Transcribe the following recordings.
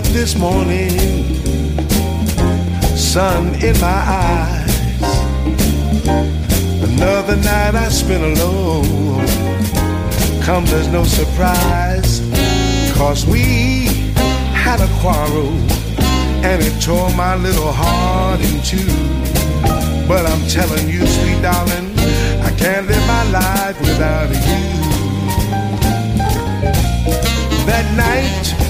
Up this morning, sun in my eyes. Another night I spent alone. Come, there's no surprise, cause we had a quarrel and it tore my little heart in two. But I'm telling you, sweet darling, I can't live my life without you. That night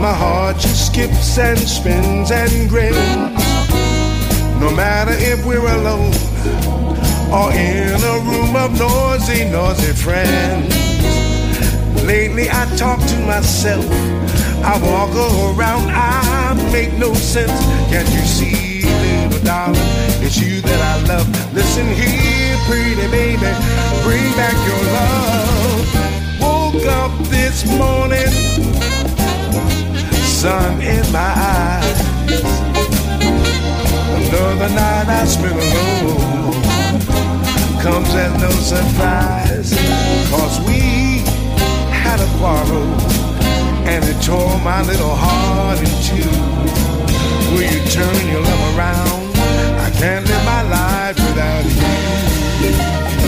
my heart just skips and spins and grins. No matter if we're alone or in a room of noisy, noisy friends. Lately I talk to myself I walk around, I make no sense. Can't you see, little darling? It's you that I love. Listen here, pretty baby, bring back your love. Woke up this morning, sun in my eyes. Another night I spent alone comes as no surprise, cause we had a quarrel and it tore my little heart in two. Will you turn your love around? I can't live my life without you.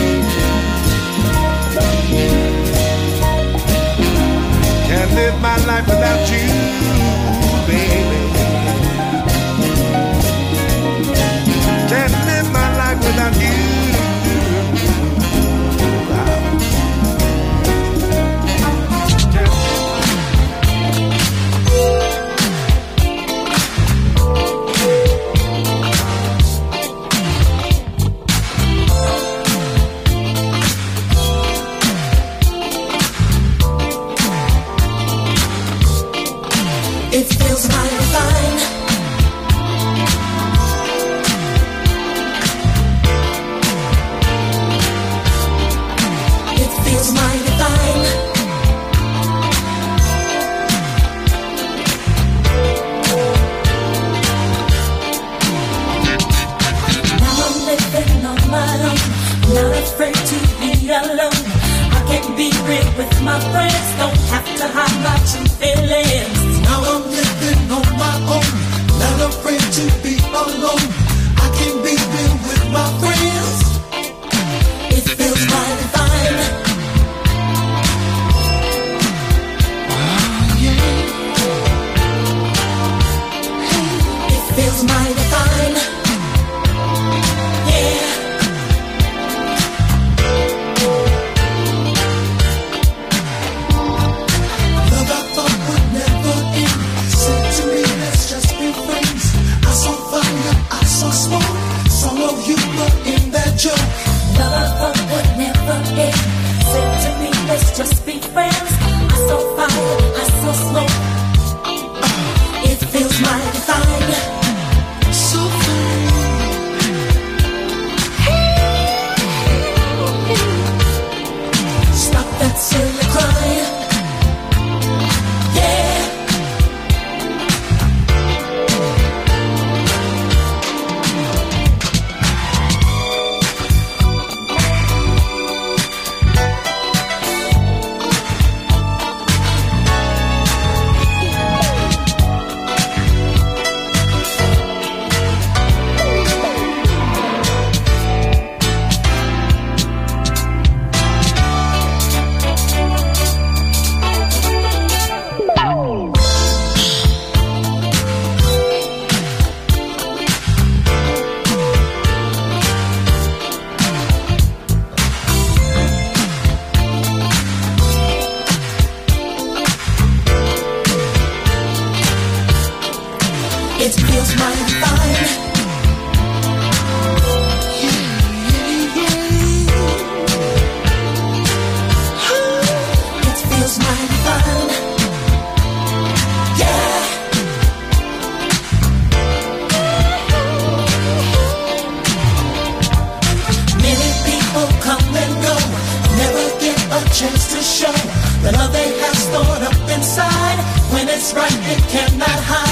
inside. When it's right, it cannot hide.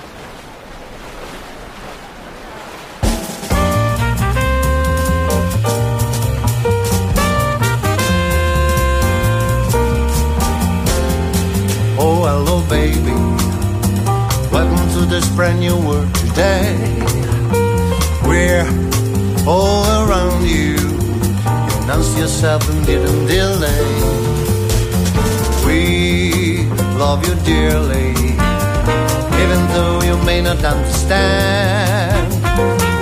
Love you dearly, even though you may not understand.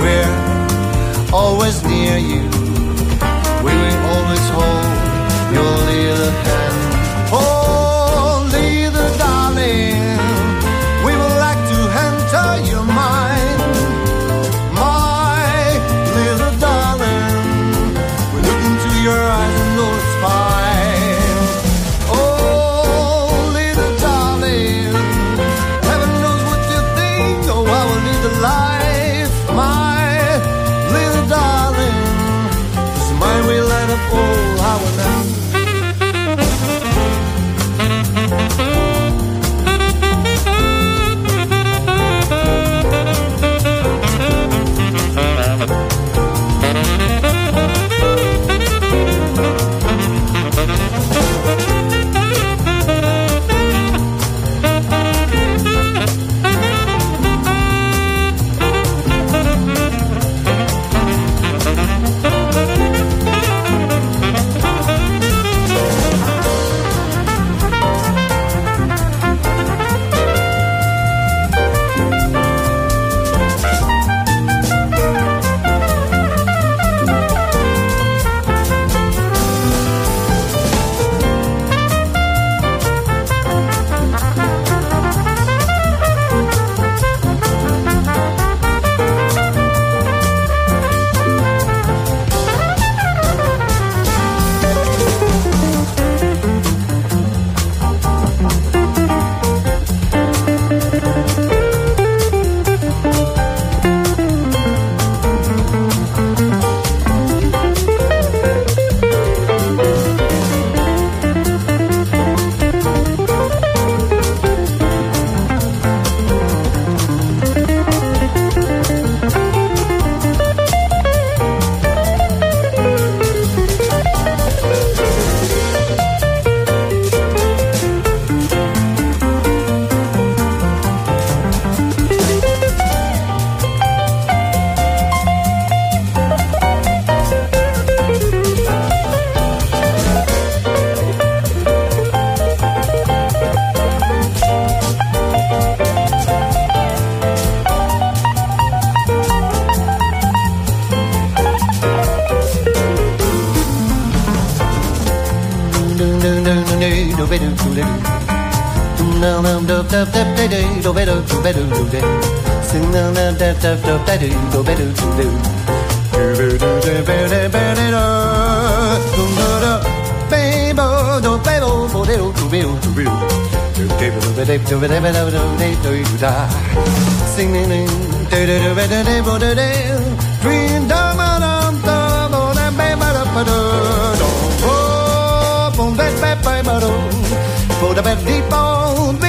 We're always near you, we will always hold your little hand. do better, better, do Sing on the da da da da do do better, do do. Do do do do better, better, do. Do do do. Bebo do bebo bo do do bebo do bebo. Do bebo do bebo do bebo do do do do da. Sing ding ding do do do better do bo do do. Dream da ma da da bo da bebo da ba do do. Oh, bom bet bet ba do. Bo da bet deep on.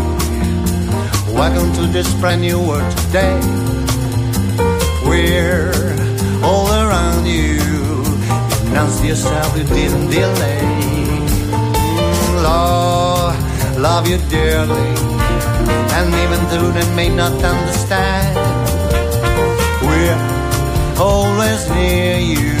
Welcome to this brand new world today. We're all around you. Announce yourself, you didn't delay. Lord, love you dearly. And even though they may not understand, we're always near you.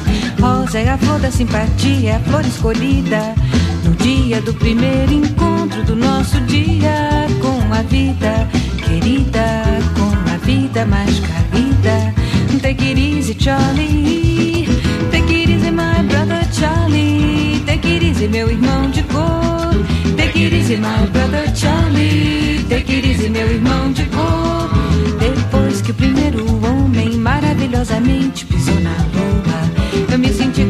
Rosa é a flor da simpatia, é a flor escolhida no dia do primeiro encontro do nosso dia com a vida querida, com a vida mais querida. Take it easy, Charlie. Take it easy, my brother Charlie. Take it easy, meu irmão de cor. Take it easy, my brother Charlie. Take it easy, meu irmão de cor. Depois que o primeiro homem maravilhosamente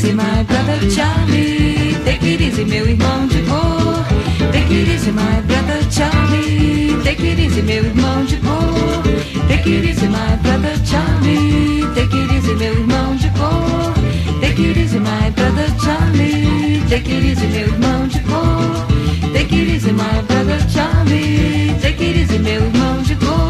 easy, my brother Charlie. Take it easy, meu irmão de cor. Take it easy, my brother Charlie. Take it easy, meu irmão de cor. Take it easy, my brother Charlie. Take it easy, meu irmão de cor. Take it easy, my brother Charlie. Take it easy, meu irmão de cor. Take it easy, my brother Charlie. Take it easy, meu irmão de cor.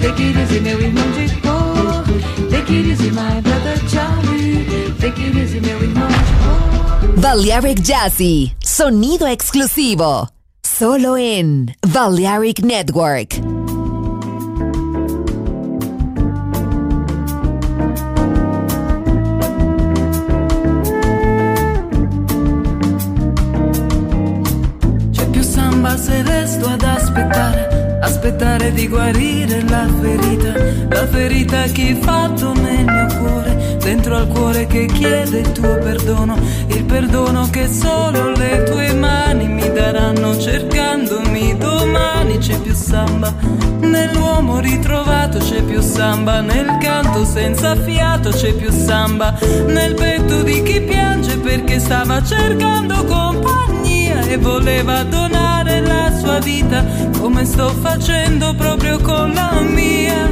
Take it easy. Take it easy, my brother Charlie. Take it easy. Balearic Jazzy, sonido exclusivo. Solo en Balearic Network. Di guarire la ferita, la ferita che hai fatto nel mio cuore, dentro al cuore che chiede il tuo perdono, il perdono che solo le tue mani mi daranno cercandomi domani c'è più samba, nell'uomo ritrovato c'è più samba, nel canto senza fiato c'è più samba, nel petto di chi piange perché stava cercando compagnia e voleva donare sua vita come sto facendo proprio con la mia.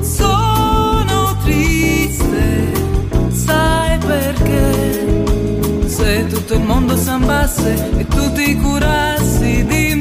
Sono triste, sai perché? Se tutto il mondo sambasse e tu ti curassi di me.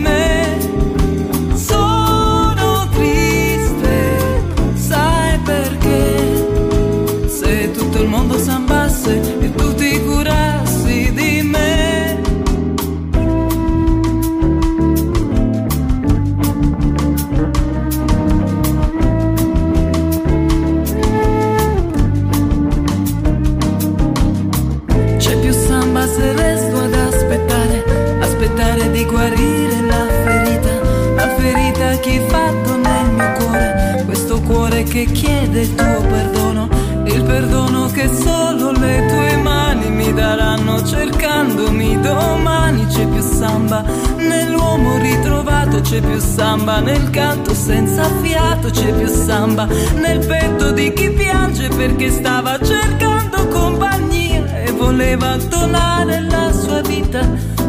Nel canto senza fiato c'è più samba, nel petto di chi piange perché stava cercando compagnia e voleva donare la sua vita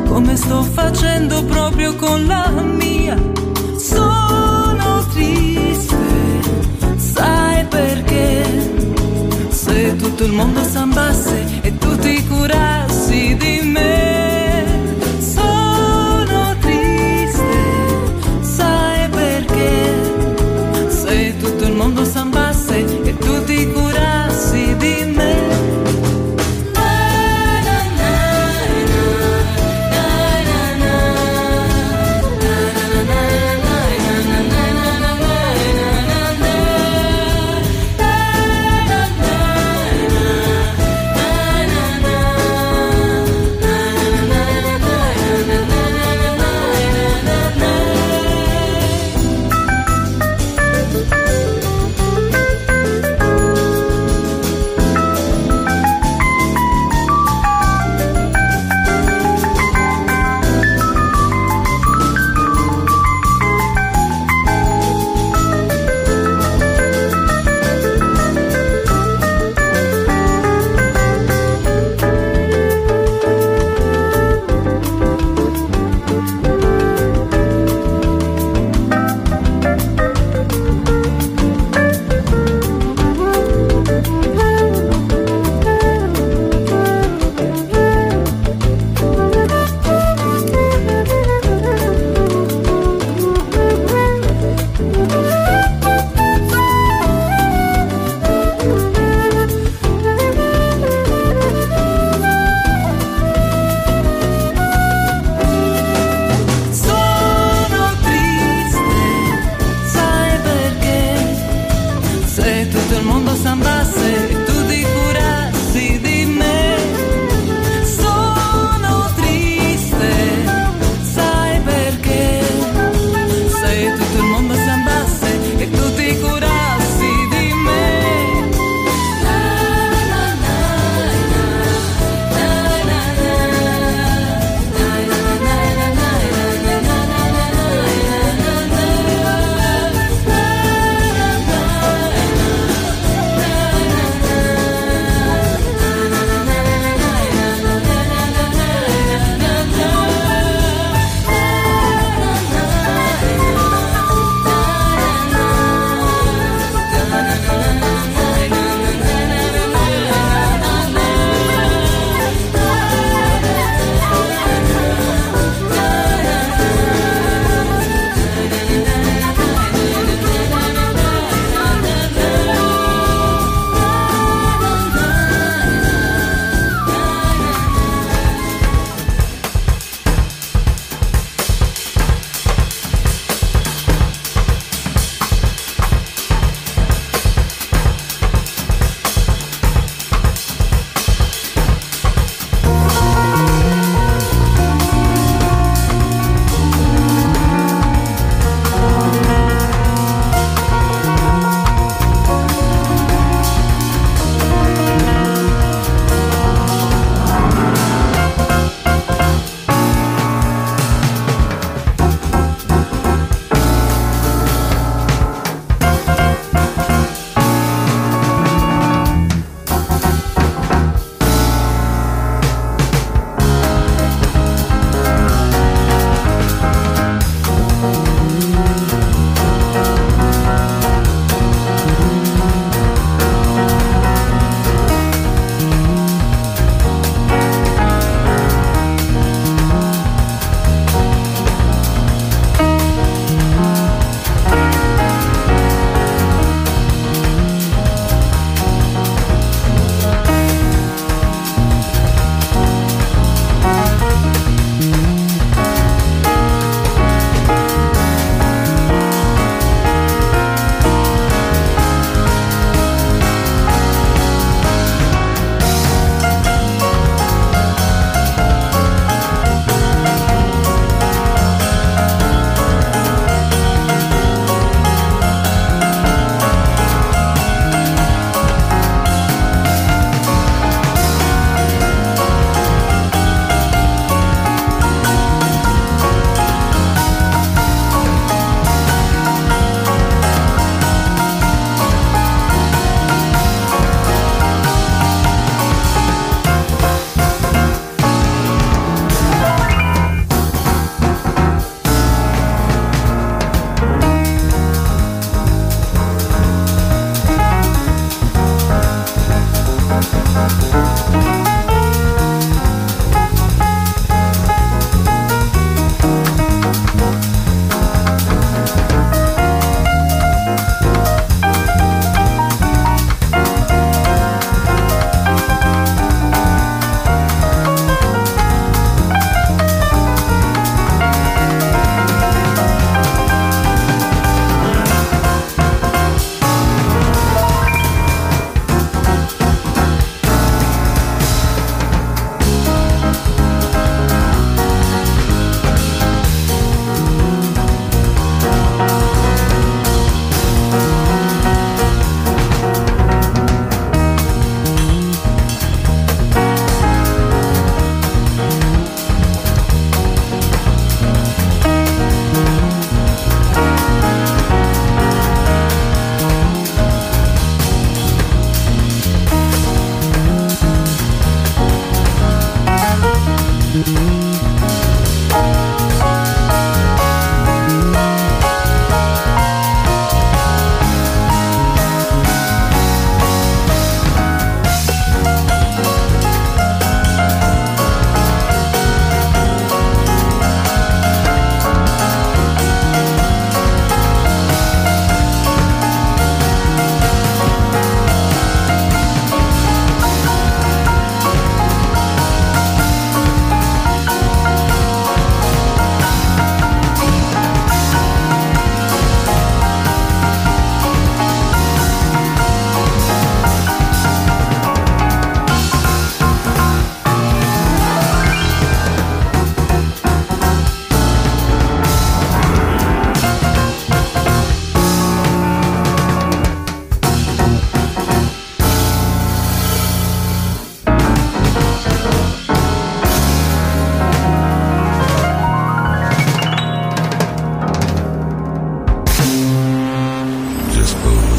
come sto facendo proprio con la mia. Sono triste, sai perché? Se tutto il mondo sambasse e tu ti curassi di me.